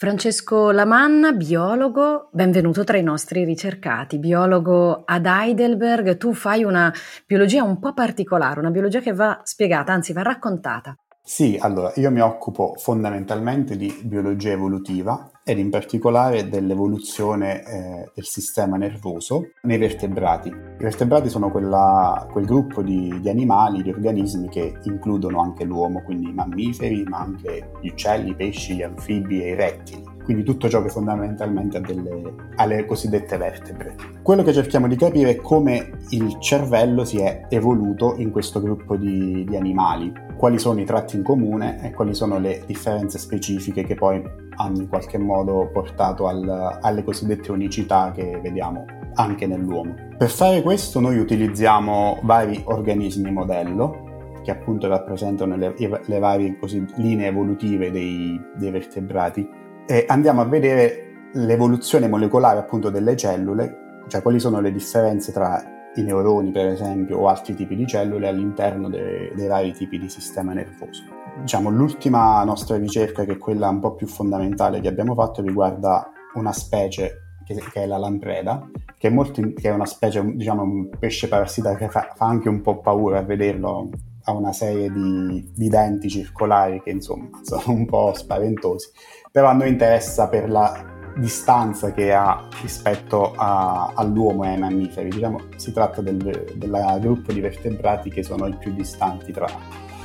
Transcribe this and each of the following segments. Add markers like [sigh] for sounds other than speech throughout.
Francesco Lamanna, biologo, benvenuto tra i nostri ricercati, biologo ad Heidelberg. Tu fai una biologia un po' particolare, una biologia che va spiegata, anzi va raccontata. Sì, allora io mi occupo fondamentalmente di biologia evolutiva ed in particolare dell'evoluzione eh, del sistema nervoso nei vertebrati. I vertebrati sono quella, quel gruppo di, di, animali, di organismi che includono anche l'uomo, quindi i mammiferi, ma anche gli uccelli, i pesci, gli anfibi e i rettili quindi tutto ciò che fondamentalmente ha delle, ha cosiddette vertebre. Quello che cerchiamo di capire è come il cervello si è evoluto in questo gruppo di, di animali, quali sono i tratti in comune e quali sono le differenze specifiche che poi hanno in qualche modo portato al, alle cosiddette unicità che vediamo anche nell'uomo. Per fare questo noi utilizziamo vari organismi modello che appunto rappresentano le, le varie così, linee evolutive dei, dei vertebrati e andiamo a vedere l'evoluzione molecolare appunto delle cellule, cioè quali sono le differenze tra i neuroni per esempio o altri tipi di cellule all'interno dei, dei vari tipi di sistema nervoso. Diciamo, l'ultima nostra ricerca, che è quella un po' più fondamentale che abbiamo fatto, riguarda una specie che, che è la lampreda, che è, molto, che è una specie, diciamo, un pesce parassita che fa, fa anche un po' paura a vederlo ha una serie di, di, denti circolari che insomma [laughs] sono un po' spaventosi però a noi interessa per la distanza che ha rispetto a, all'uomo e ai mammiferi. Diciamo, si tratta del, del, gruppo di vertebrati che sono i più distanti tra,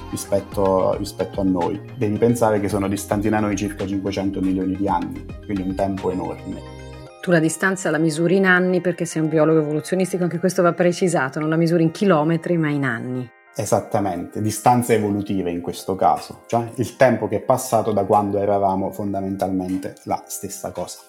rispetto, rispetto, a noi. Devi pensare che sono distanti da noi circa 500 milioni di anni, quindi un tempo enorme. Tu la distanza la misuri in anni perché sei un biologo evoluzionistico, anche questo va precisato, non la misuri in chilometri ma in anni. Esattamente, distanze evolutive in questo caso, cioè il tempo che è passato da quando eravamo fondamentalmente la stessa cosa.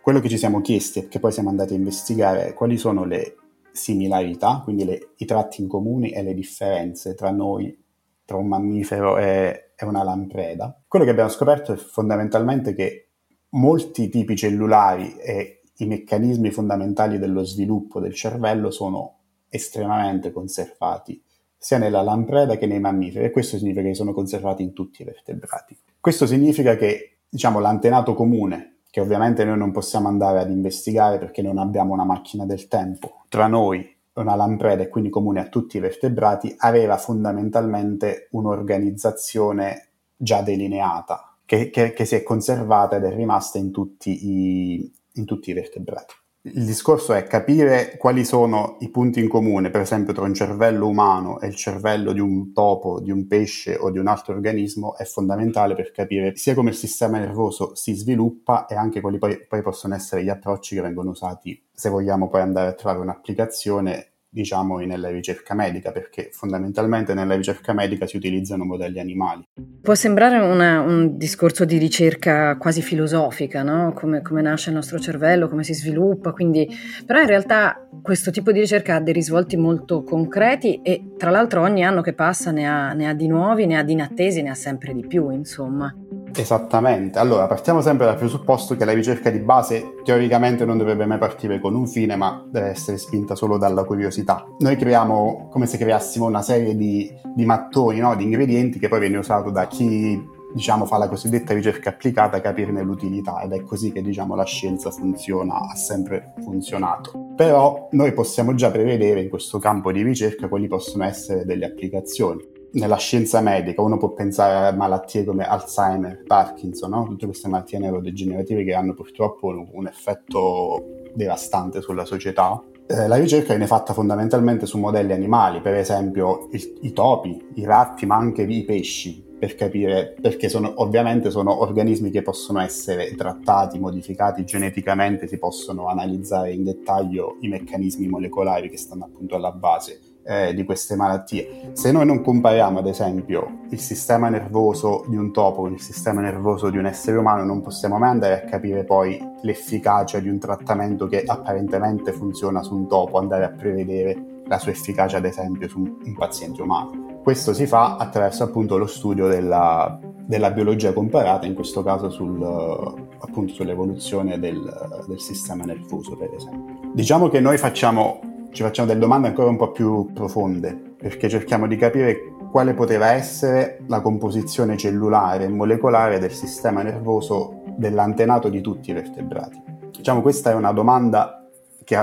Quello che ci siamo chiesti e che poi siamo andati a investigare è quali sono le similarità, quindi le, i tratti in comune e le differenze tra noi, tra un mammifero e, e una lampreda. Quello che abbiamo scoperto è fondamentalmente che molti tipi cellulari e i meccanismi fondamentali dello sviluppo del cervello sono estremamente conservati sia nella lampreda che nei mammiferi e questo significa che sono conservati in tutti i vertebrati. Questo significa che diciamo, l'antenato comune, che ovviamente noi non possiamo andare ad investigare perché non abbiamo una macchina del tempo, tra noi una lampreda e quindi comune a tutti i vertebrati, aveva fondamentalmente un'organizzazione già delineata, che, che, che si è conservata ed è rimasta in tutti i, in tutti i vertebrati. Il discorso è capire quali sono i punti in comune, per esempio, tra un cervello umano e il cervello di un topo, di un pesce o di un altro organismo, è fondamentale per capire sia come il sistema nervoso si sviluppa e anche quali poi, poi possono essere gli approcci che vengono usati se vogliamo poi andare a trovare un'applicazione diciamo, nella ricerca medica, perché fondamentalmente nella ricerca medica si utilizzano modelli animali. Può sembrare una, un discorso di ricerca quasi filosofica, no? come, come, nasce il nostro cervello, come si sviluppa, quindi... però in realtà questo tipo di ricerca ha dei risvolti molto concreti e tra l'altro ogni anno che passa ne ha, ne ha di nuovi, ne ha di inattesi, ne ha sempre di più, insomma. Esattamente, allora partiamo sempre dal presupposto che la ricerca di base teoricamente non dovrebbe mai partire con un fine, ma deve essere spinta solo dalla curiosità. Noi creiamo come se creassimo una serie di, di mattoni, no? di ingredienti che poi viene usato da chi diciamo, fa la cosiddetta ricerca applicata capirne l'utilità ed è così che diciamo, la scienza funziona, ha sempre funzionato. Però noi possiamo già prevedere in questo campo di ricerca quali possono essere delle applicazioni nella scienza medica uno può pensare a malattie come Alzheimer, Parkinson, no? tutte queste malattie neurodegenerative che hanno purtroppo un effetto devastante sulla società. Eh, la ricerca viene fatta fondamentalmente su modelli animali, per esempio il, i topi, i ratti, ma anche i pesci, per capire perché sono, ovviamente sono organismi che possono essere trattati, modificati geneticamente, si possono analizzare in dettaglio i meccanismi molecolari che stanno appunto alla base eh, di queste malattie. Se noi non compariamo, ad esempio, il sistema nervoso di un topo con il sistema nervoso di un essere umano, non possiamo mai andare a capire poi l'efficacia di un trattamento che apparentemente funziona su un topo, andare a prevedere la sua efficacia, ad esempio, su un paziente umano. Questo si fa attraverso appunto lo studio della, della biologia comparata, in questo caso sul, appunto sull'evoluzione del, del sistema nervoso, per esempio. Diciamo che noi facciamo ci facciamo delle domande ancora un po' più profonde, perché cerchiamo di capire quale poteva essere la composizione cellulare e molecolare del sistema nervoso dell'antenato di tutti i vertebrati. Diciamo questa è una domanda che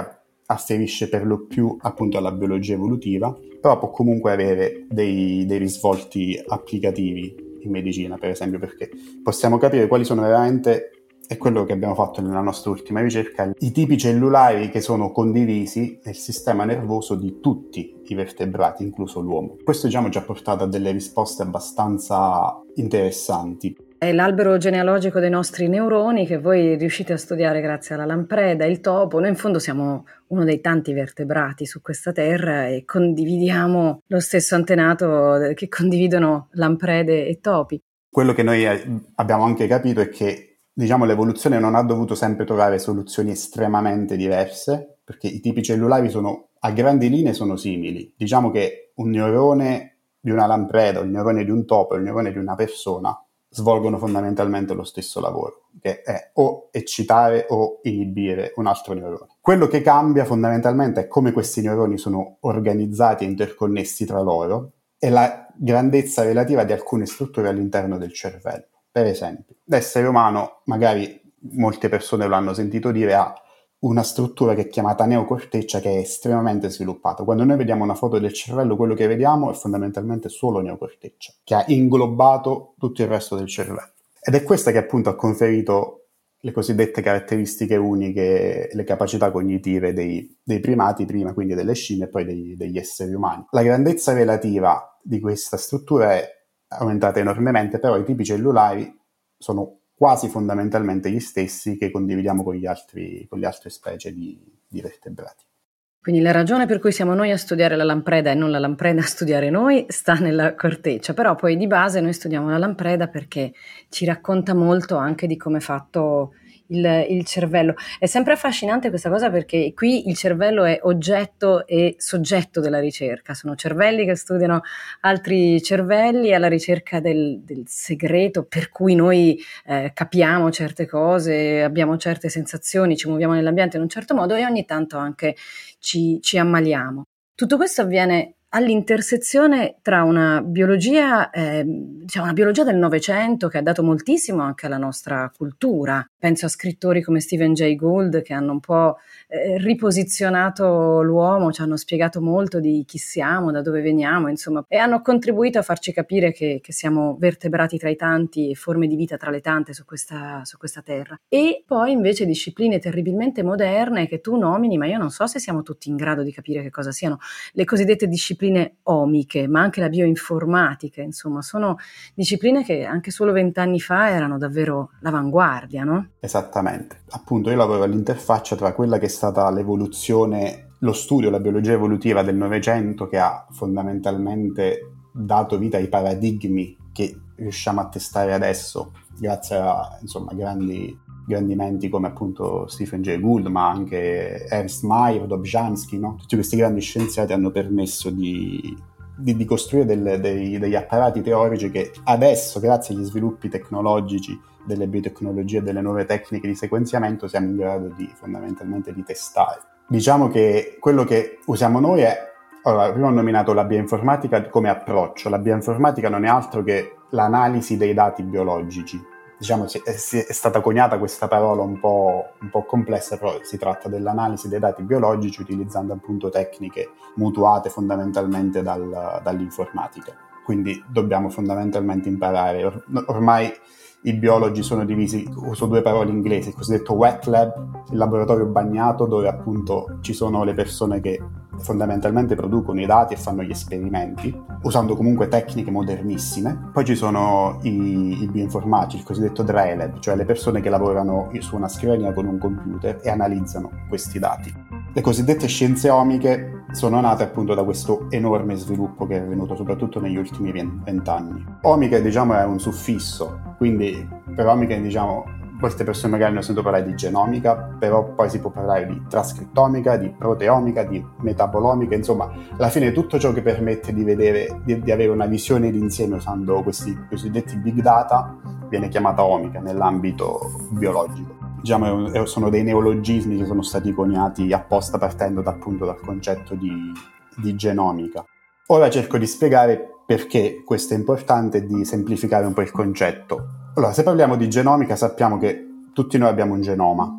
afferisce per lo più appunto alla biologia evolutiva, però può comunque avere dei, dei risvolti applicativi in medicina, per esempio, perché possiamo capire quali sono veramente è quello che abbiamo fatto nella nostra ultima ricerca, i tipi cellulari che sono condivisi nel sistema nervoso di tutti i vertebrati, incluso l'uomo. Questo diciamo ci ha portato a delle risposte abbastanza interessanti. È l'albero genealogico dei nostri neuroni che voi riuscite a studiare grazie alla lampreda, il topo. Noi in fondo siamo uno dei tanti vertebrati su questa terra e condividiamo lo stesso antenato che condividono lamprede e topi. Quello che noi abbiamo anche capito è che diciamo, l'evoluzione non ha dovuto sempre trovare soluzioni estremamente diverse, perché i tipi cellulari sono, a grandi linee sono simili. Diciamo che un neurone di una lampreda, il neurone di un topo il neurone di una persona svolgono fondamentalmente lo stesso lavoro, che è o eccitare o inibire un altro neurone. Quello che cambia fondamentalmente è come questi neuroni sono organizzati e interconnessi tra loro e la grandezza relativa di alcune strutture all'interno del cervello. Per esempio, l'essere umano, magari molte persone lo hanno sentito dire, ha una struttura che è chiamata neocorteccia che è estremamente sviluppata. Quando noi vediamo una foto del cervello, quello che vediamo è fondamentalmente solo neocorteccia, che ha inglobato tutto il resto del cervello. Ed è questa che appunto ha conferito le cosiddette caratteristiche uniche, le capacità cognitive dei, dei primati, prima quindi delle scimmie e poi dei, degli esseri umani. La grandezza relativa di questa struttura è aumentata enormemente, però i tipi cellulari sono quasi fondamentalmente gli stessi che condividiamo con, altri, con le altre specie di, di vertebrati. Quindi la ragione per cui siamo noi a studiare la lampreda e non la lampreda a studiare noi sta nella corteccia, però poi di base noi studiamo la lampreda perché ci racconta molto anche di come è fatto il, il, cervello. È sempre affascinante questa cosa perché qui il cervello è oggetto e soggetto della ricerca, sono cervelli che studiano altri cervelli alla ricerca del, del segreto per cui noi eh, capiamo certe cose, abbiamo certe sensazioni, ci muoviamo nell'ambiente in un certo modo e ogni tanto anche ci, ci ammaliamo. Tutto questo avviene all'intersezione tra una biologia, eh, diciamo una biologia del Novecento che ha dato moltissimo anche alla nostra cultura. Penso a scrittori come Stephen Jay Gould che hanno un po' eh, riposizionato l'uomo, ci hanno spiegato molto di chi siamo, da dove veniamo, insomma, e hanno contribuito a farci capire che, che siamo vertebrati tra i tanti e forme di vita tra le tante su questa, su questa terra. E poi invece discipline terribilmente moderne che tu nomini, ma io non so se siamo tutti in grado di capire che cosa siano, le cosiddette discipline omiche, ma anche la bioinformatica, insomma, sono discipline che anche solo vent'anni fa erano davvero l'avanguardia, no? Esattamente. Appunto, io lavoro all'interfaccia tra quella che stata l'evoluzione, lo studio, la biologia evolutiva del Novecento che ha fondamentalmente dato vita ai paradigmi che riusciamo a testare adesso grazie a insomma, grandi, menti come appunto Stephen Jay Gould, ma anche Ernst Mayr, Dobzhansky, no? tutti questi grandi scienziati hanno permesso di, di, di costruire delle, dei, degli apparati teorici che adesso, grazie agli sviluppi tecnologici delle biotecnologie delle nuove tecniche di sequenziamento siamo in grado di fondamentalmente di testare. Diciamo che quello che usiamo noi è allora, prima ho nominato la bioinformatica come approccio. La bioinformatica non è altro che l'analisi dei dati biologici. Diciamo, è, è stata coniata questa parola un po', un po', complessa, però si tratta dell'analisi dei dati biologici utilizzando appunto tecniche mutuate fondamentalmente dal, dall'informatica. Quindi dobbiamo fondamentalmente imparare. Or- ormai i biologi sono divisi, uso due parole inglesi, il cosiddetto wet lab, il laboratorio bagnato dove appunto ci sono le persone che fondamentalmente producono i dati e fanno gli esperimenti, usando comunque tecniche modernissime. Poi ci sono i, i bioinformatici, il cosiddetto dry lab, cioè le persone che lavorano su una scrivania con un computer e analizzano questi dati. Le cosiddette scienze omiche sono nate appunto da questo enorme sviluppo che è avvenuto soprattutto negli ultimi vent'anni. Omica diciamo è un suffisso, quindi per Omica diciamo molte persone magari hanno sentito parlare di genomica, però poi si può parlare di trascrittomica, di proteomica, di metabolomica, insomma, alla fine tutto ciò che permette di vedere, di, di avere una visione d'insieme usando questi cosiddetti big data viene chiamata omica nell'ambito biologico diciamo, sono dei neologismi che sono stati coniati apposta partendo da, appunto dal concetto di, di genomica. Ora cerco di spiegare perché questo è importante e di semplificare un po' il concetto. Allora, se parliamo di genomica sappiamo che tutti noi abbiamo un genoma.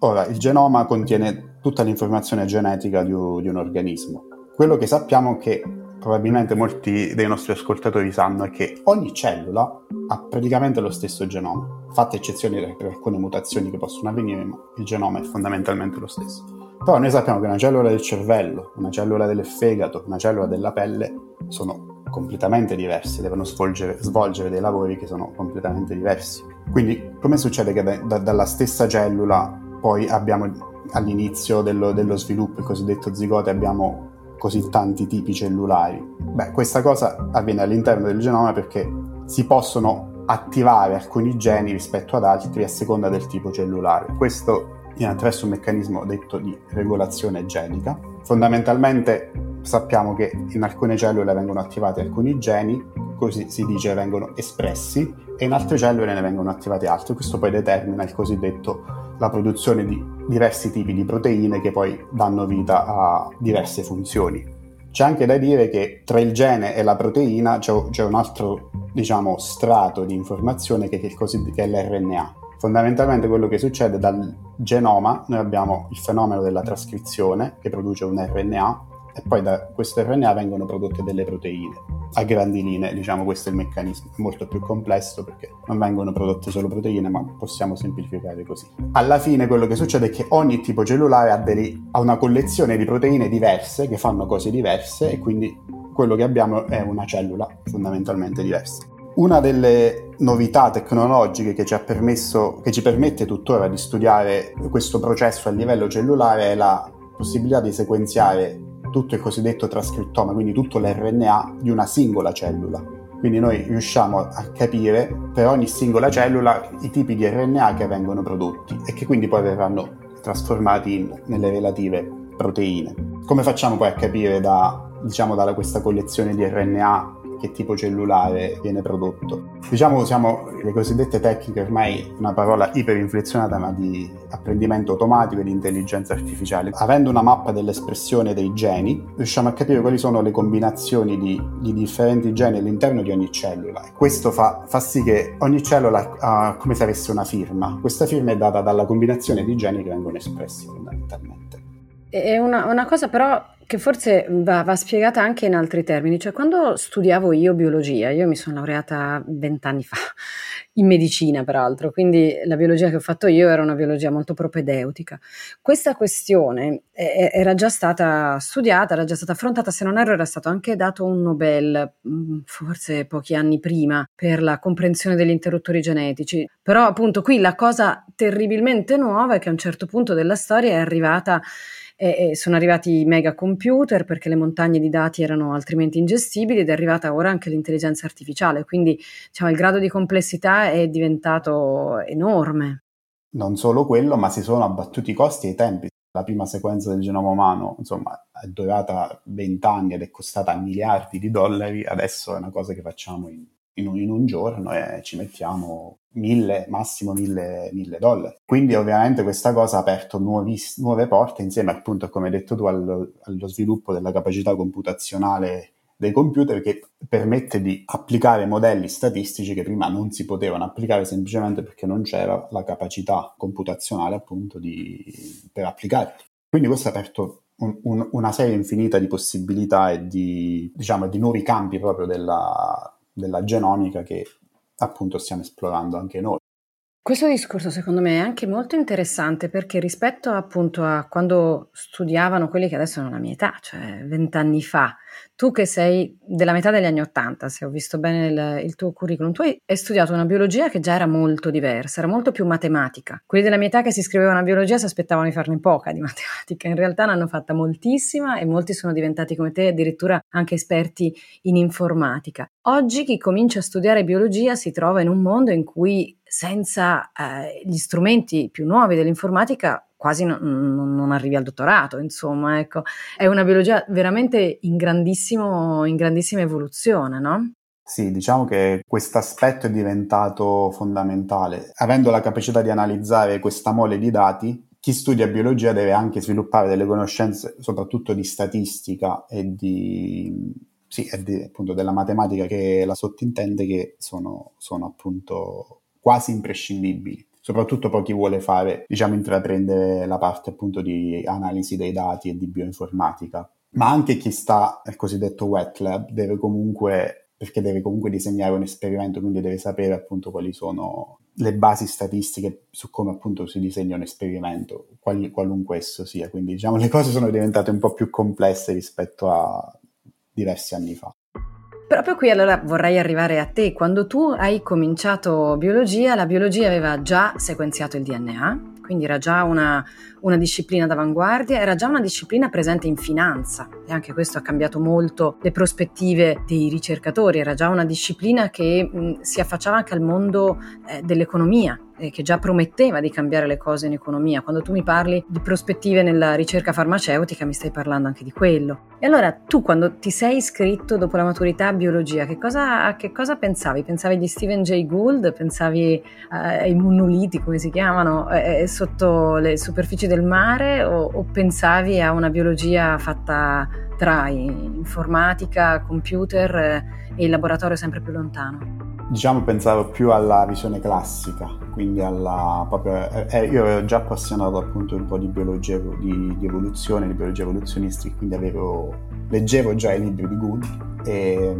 Ora, il genoma contiene tutta l'informazione genetica di un, di un organismo. Quello che sappiamo che probabilmente molti dei nostri ascoltatori sanno è che ogni cellula ha praticamente lo stesso genoma fatte eccezioni per alcune mutazioni che possono avvenire, ma il genoma è fondamentalmente lo stesso. Però noi sappiamo che una cellula del cervello, una cellula del fegato, una cellula della pelle sono completamente diverse, devono svolgere, svolgere dei lavori che sono completamente diversi. Quindi come succede che da, da, dalla stessa cellula poi abbiamo all'inizio dello, dello sviluppo, il cosiddetto zigote, abbiamo così tanti tipi cellulari? Beh, questa cosa avviene all'interno del genoma perché si possono attivare alcuni geni rispetto ad altri a seconda del tipo cellulare. Questo attraverso un meccanismo detto di regolazione genica. Fondamentalmente sappiamo che in alcune cellule vengono attivati alcuni geni, così si dice vengono espressi, e in altre cellule ne vengono attivati altri. Questo poi determina cosiddetto la produzione di diversi tipi di proteine che poi danno vita a diverse funzioni. C'è anche da dire che tra il gene e la proteina c'è, un altro diciamo, strato di informazione che è, il così, che è l'RNA. Fondamentalmente quello che succede dal genoma, noi abbiamo il fenomeno della trascrizione che produce un RNA e poi da questo RNA vengono prodotte delle proteine. A grandi linee, diciamo, questo è il meccanismo, è molto più complesso perché non vengono prodotte solo proteine, ma possiamo semplificare così. Alla fine quello che succede è che ogni tipo cellulare ha, dei, ha una collezione di proteine diverse che fanno cose diverse e quindi quello che abbiamo è una cellula fondamentalmente diversa. Una delle novità tecnologiche che ci, permesso, che ci permette tuttora di studiare questo processo a livello cellulare è la possibilità di sequenziare tutto il cosiddetto trascrittoma, quindi tutto l'RNA di una singola cellula. Quindi noi riusciamo a capire per ogni singola cellula i tipi di RNA che vengono prodotti e che quindi poi verranno trasformati in, nelle relative proteine. Come facciamo poi a capire da, diciamo, da questa collezione di RNA che tipo cellulare viene prodotto. Diciamo usiamo le cosiddette tecniche, ormai una parola iperinflezionata, ma di apprendimento automatico e di intelligenza artificiale. Avendo una mappa dell'espressione dei geni, riusciamo a capire quali sono le combinazioni di, di differenti geni all'interno di ogni cellula. Questo fa, fa sì che ogni cellula ha come se avesse una firma. Questa firma è data dalla combinazione di geni che vengono espressi fondamentalmente. È una, una cosa però che forse va, va, spiegata anche in altri termini, cioè quando studiavo io biologia, io mi sono laureata vent'anni fa, [laughs] in medicina peraltro, quindi la biologia che ho fatto io era una biologia molto propedeutica. Questa questione era già stata studiata, era già stata affrontata, se non erro era stato anche dato un Nobel, mm, forse pochi anni prima, per la comprensione degli interruttori genetici. Però appunto qui la cosa terribilmente nuova è che a un certo punto della storia è arrivata e, e sono arrivati i mega computer perché le montagne di dati erano altrimenti ingestibili ed è arrivata ora anche l'intelligenza artificiale, quindi diciamo, il grado di complessità è diventato enorme. Non solo quello, ma si sono abbattuti i costi e i tempi. La prima sequenza del genoma umano, insomma, è durata 20 anni ed è costata miliardi di dollari, adesso è una cosa che facciamo in in un, in un giorno e ci mettiamo mille, massimo mille, mille dollari. Quindi ovviamente questa cosa ha aperto nuovi, nuove porte insieme appunto, come hai detto tu, allo, allo sviluppo della capacità computazionale dei computer che permette di applicare modelli statistici che prima non si potevano applicare semplicemente perché non c'era la capacità computazionale appunto di, per applicarli. Quindi questo ha aperto un, un, una serie infinita di possibilità e di, diciamo, di nuovi campi proprio della, della genomica che appunto stiamo esplorando anche noi. Questo discorso secondo me è anche molto interessante perché rispetto appunto a quando studiavano quelli che adesso hanno la mia età, cioè vent'anni fa, tu che sei della metà degli anni Ottanta, se ho visto bene il, il, tuo curriculum, tu hai, studiato una biologia che già era molto diversa, era molto più matematica. Quelli della mia età che si iscrivevano a biologia si aspettavano di farne poca di [laughs] matematica, in realtà ne hanno fatta moltissima e molti sono diventati come te addirittura anche esperti in informatica. Oggi chi comincia a studiare biologia si trova in un mondo in cui senza eh, gli strumenti più nuovi dell'informatica quasi non, non, arrivi al dottorato, insomma, ecco. È una biologia veramente in, in grandissima evoluzione, no? Sì, diciamo che questo aspetto è diventato fondamentale. Avendo la capacità di analizzare questa mole di dati, chi studia biologia deve anche sviluppare delle conoscenze, soprattutto di statistica e di, sì, e di appunto della matematica che la sottintende, che sono, sono appunto quasi imprescindibili soprattutto poi chi vuole fare, diciamo, intraprendere la parte appunto di analisi dei dati e di bioinformatica. Ma anche chi sta nel cosiddetto wet lab deve comunque, perché deve comunque disegnare un esperimento, quindi deve sapere appunto quali sono le basi statistiche su come appunto si disegna un esperimento, quali, qualunque esso sia. Quindi diciamo le cose sono diventate un po' più complesse rispetto a diversi anni fa. Proprio qui allora vorrei arrivare a te. Quando tu hai cominciato biologia, la biologia aveva già sequenziato il DNA, quindi era già una, una, disciplina d'avanguardia, era già una disciplina presente in finanza e anche questo ha cambiato molto le prospettive dei ricercatori, era già una disciplina che mh, si affacciava anche al mondo eh, dell'economia eh, che già prometteva di cambiare le cose in economia. Quando tu mi parli di prospettive nella ricerca farmaceutica, mi stai parlando anche di quello. E allora tu, quando ti sei iscritto dopo la maturità a biologia, che cosa, a che cosa pensavi? Pensavi di Stephen Jay Gould? Pensavi eh, ai monoliti, come si chiamano, eh, eh, sotto le superfici del mare? O, o pensavi a una biologia fatta tra informatica, computer eh, e il laboratorio sempre più lontano? Diciamo pensavo più alla visione classica, quindi alla proprio, eh, eh, io ero già appassionato appunto un po' di biologia, di, di evoluzione, di biologia evoluzionistica, quindi avevo, leggevo già i libri di Good e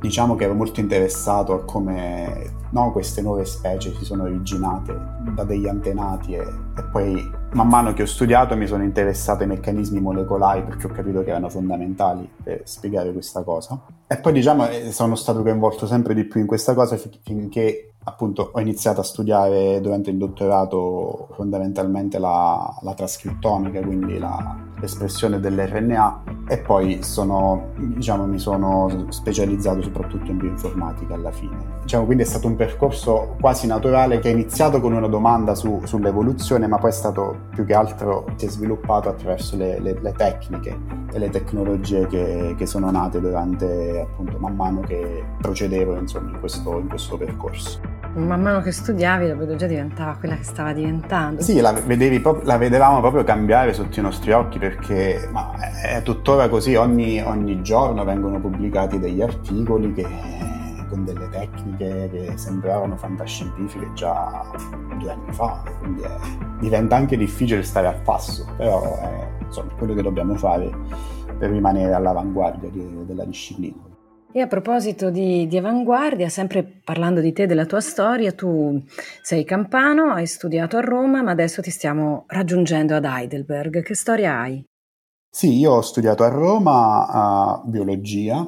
diciamo che ero molto interessato a come no, queste nuove specie si sono originate da degli antenati e, e, poi man mano che ho studiato mi sono interessato ai meccanismi molecolari perché ho capito che erano fondamentali per spiegare questa cosa. E poi diciamo eh, sono stato coinvolto sempre di più in questa cosa finché appunto ho iniziato a studiare durante il dottorato fondamentalmente la, la trascrittomica, quindi la, l'espressione dell'RNA e poi sono, diciamo, mi sono specializzato soprattutto in bioinformatica alla fine. Diciamo, quindi è stato un percorso quasi naturale che è iniziato con una domanda su, sull'evoluzione ma poi è stato più che altro si è sviluppato attraverso le, le, le tecniche e le tecnologie che, che, sono nate durante appunto man mano che procedevo insomma, in, questo, in questo percorso man mano che studiavi la biologia diventava quella che stava diventando. Sì, la, proprio, la vedevamo proprio cambiare sotto i nostri occhi perché è tuttora così, ogni, ogni, giorno vengono pubblicati degli articoli che, con delle tecniche che sembravano fantascientifiche già due anni fa, quindi è, diventa anche difficile stare al passo, però è insomma, quello che dobbiamo fare per rimanere all'avanguardia di, della disciplina. E a proposito di, di, avanguardia, sempre parlando di te e della tua storia, tu sei campano, hai studiato a Roma, ma adesso ti stiamo raggiungendo ad Heidelberg. Che storia hai? Sì, io ho studiato a Roma uh, biologia,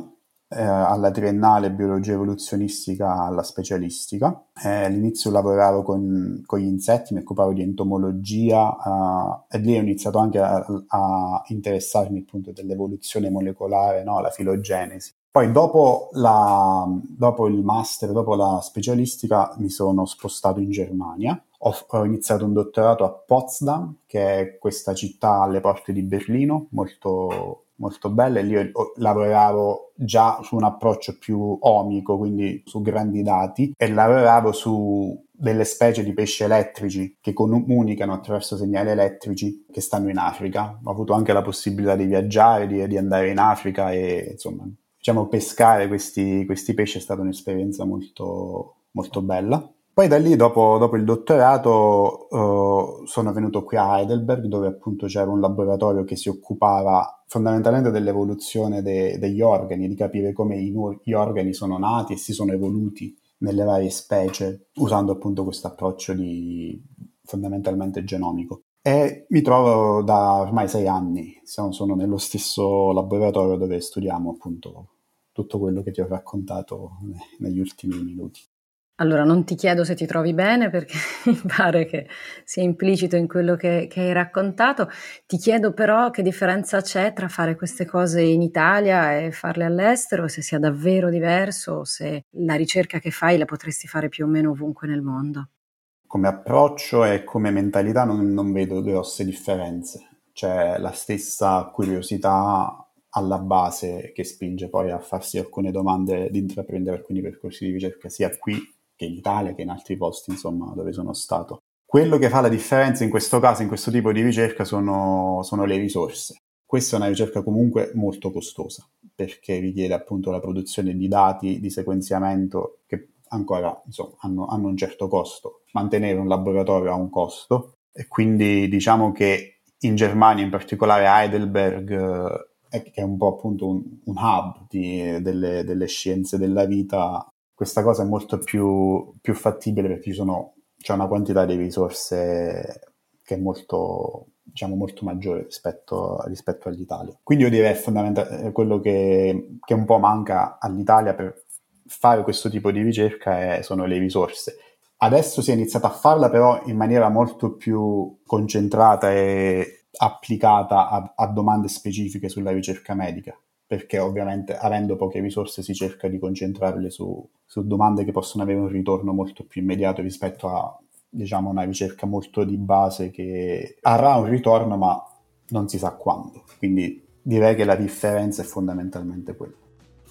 eh, alla triennale biologia evoluzionistica alla specialistica. Eh, all'inizio lavoravo con, con, gli insetti, mi occupavo di entomologia uh, e lì ho iniziato anche a, a interessarmi appunto dell'evoluzione molecolare, no? la filogenesi. Poi dopo, la, dopo, il master, dopo la specialistica, mi sono spostato in Germania. Ho, ho, iniziato un dottorato a Potsdam, che è questa città alle porte di Berlino, molto, molto bella, e lì ho, lavoravo già su un approccio più omico, quindi su grandi dati, e lavoravo su delle specie di pesci elettrici che comunicano attraverso segnali elettrici che stanno in Africa. Ho avuto anche la possibilità di viaggiare, di, di andare in Africa e insomma diciamo, pescare questi, questi, pesci è stata un'esperienza molto, molto bella. Poi da lì, dopo, dopo il dottorato, uh, sono venuto qui a Heidelberg, dove appunto c'era un laboratorio che si occupava fondamentalmente dell'evoluzione de, degli organi, di capire come i, gli organi sono nati e si sono evoluti nelle varie specie, usando appunto questo approccio di fondamentalmente genomico. E mi trovo da ormai sei anni, sono nello stesso laboratorio dove studiamo appunto tutto quello che ti ho raccontato negli ultimi minuti. Allora, non ti chiedo se ti trovi bene perché [laughs] mi pare che sia implicito in quello che, che, hai raccontato. Ti chiedo però che differenza c'è tra fare queste cose in Italia e farle all'estero, se sia davvero diverso, se la ricerca che fai la potresti fare più o meno ovunque nel mondo. Come approccio e come mentalità non, non vedo grosse differenze. C'è la stessa curiosità alla base che spinge poi a farsi alcune domande, di intraprendere alcuni percorsi di ricerca sia qui che in Italia che in altri posti, insomma, dove sono stato. Quello che fa la differenza in questo caso, in questo tipo di ricerca, sono, sono le risorse. Questa è una ricerca comunque molto costosa, perché richiede appunto la produzione di dati di sequenziamento che ancora insomma, hanno, hanno un certo costo. Mantenere un laboratorio ha un costo e quindi diciamo che in Germania, in particolare Heidelberg, eh, che è un po' appunto un, un hub di, delle, delle, scienze della vita, questa cosa è molto più, più fattibile perché sono, c'è una quantità di risorse che è molto, diciamo, molto maggiore rispetto, rispetto all'Italia. Quindi io direi fondamentale quello che, che, un po' manca all'Italia per fare questo tipo di ricerca è, sono le risorse. Adesso si è iniziato a farla però in maniera molto più concentrata e applicata a, a domande specifiche sulla ricerca medica perché ovviamente avendo poche risorse si cerca di concentrarle su, su, domande che possono avere un ritorno molto più immediato rispetto a diciamo, una ricerca molto di base che avrà un ritorno ma non si sa quando. Quindi direi che la differenza è fondamentalmente quella.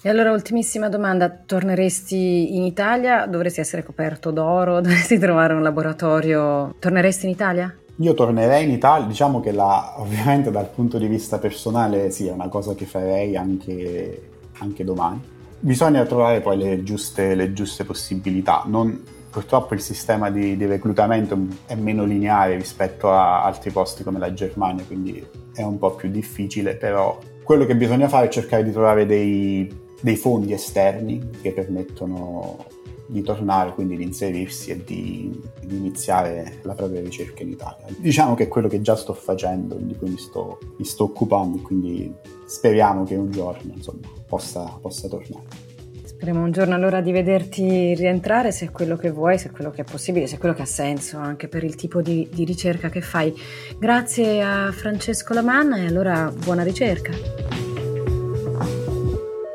E allora, ultimissima domanda, torneresti in Italia? Dovresti essere coperto d'oro? [laughs] Dovresti trovare un laboratorio? Torneresti in Italia? Io tornerei in Italia, diciamo che la, ovviamente dal punto di vista personale sì, è una cosa che farei anche, anche domani. Bisogna trovare poi le giuste, le giuste possibilità. Non, purtroppo il sistema di, di, reclutamento è meno lineare rispetto a altri posti come la Germania, quindi è un po' più difficile, però quello che bisogna fare è cercare di trovare dei, dei fondi esterni che permettono di tornare, quindi di inserirsi e di, di, iniziare la propria ricerca in Italia. Diciamo che è quello che già sto facendo, di cui mi sto, mi sto occupando quindi speriamo che un giorno insomma, possa, possa tornare. Speriamo un giorno allora di vederti rientrare se è quello che vuoi, se è quello che è possibile, se è quello che ha senso anche per il tipo di, di ricerca che fai. Grazie a Francesco Lamanna e allora buona ricerca.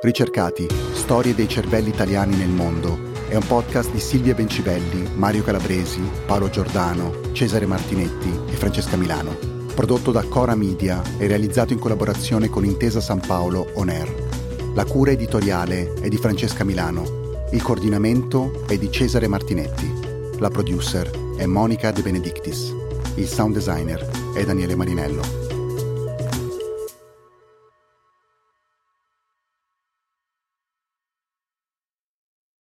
Ricercati, storie dei cervelli italiani nel mondo è un podcast di Silvia Bencivelli, Mario Calabresi, Paolo Giordano, Cesare Martinetti e Francesca Milano. Prodotto da Cora Media e realizzato in collaborazione con Intesa San Paolo On Air. La cura editoriale è di Francesca Milano. Il coordinamento è di Cesare Martinetti. La producer è Monica De Benedictis. Il sound designer è Daniele Marinello.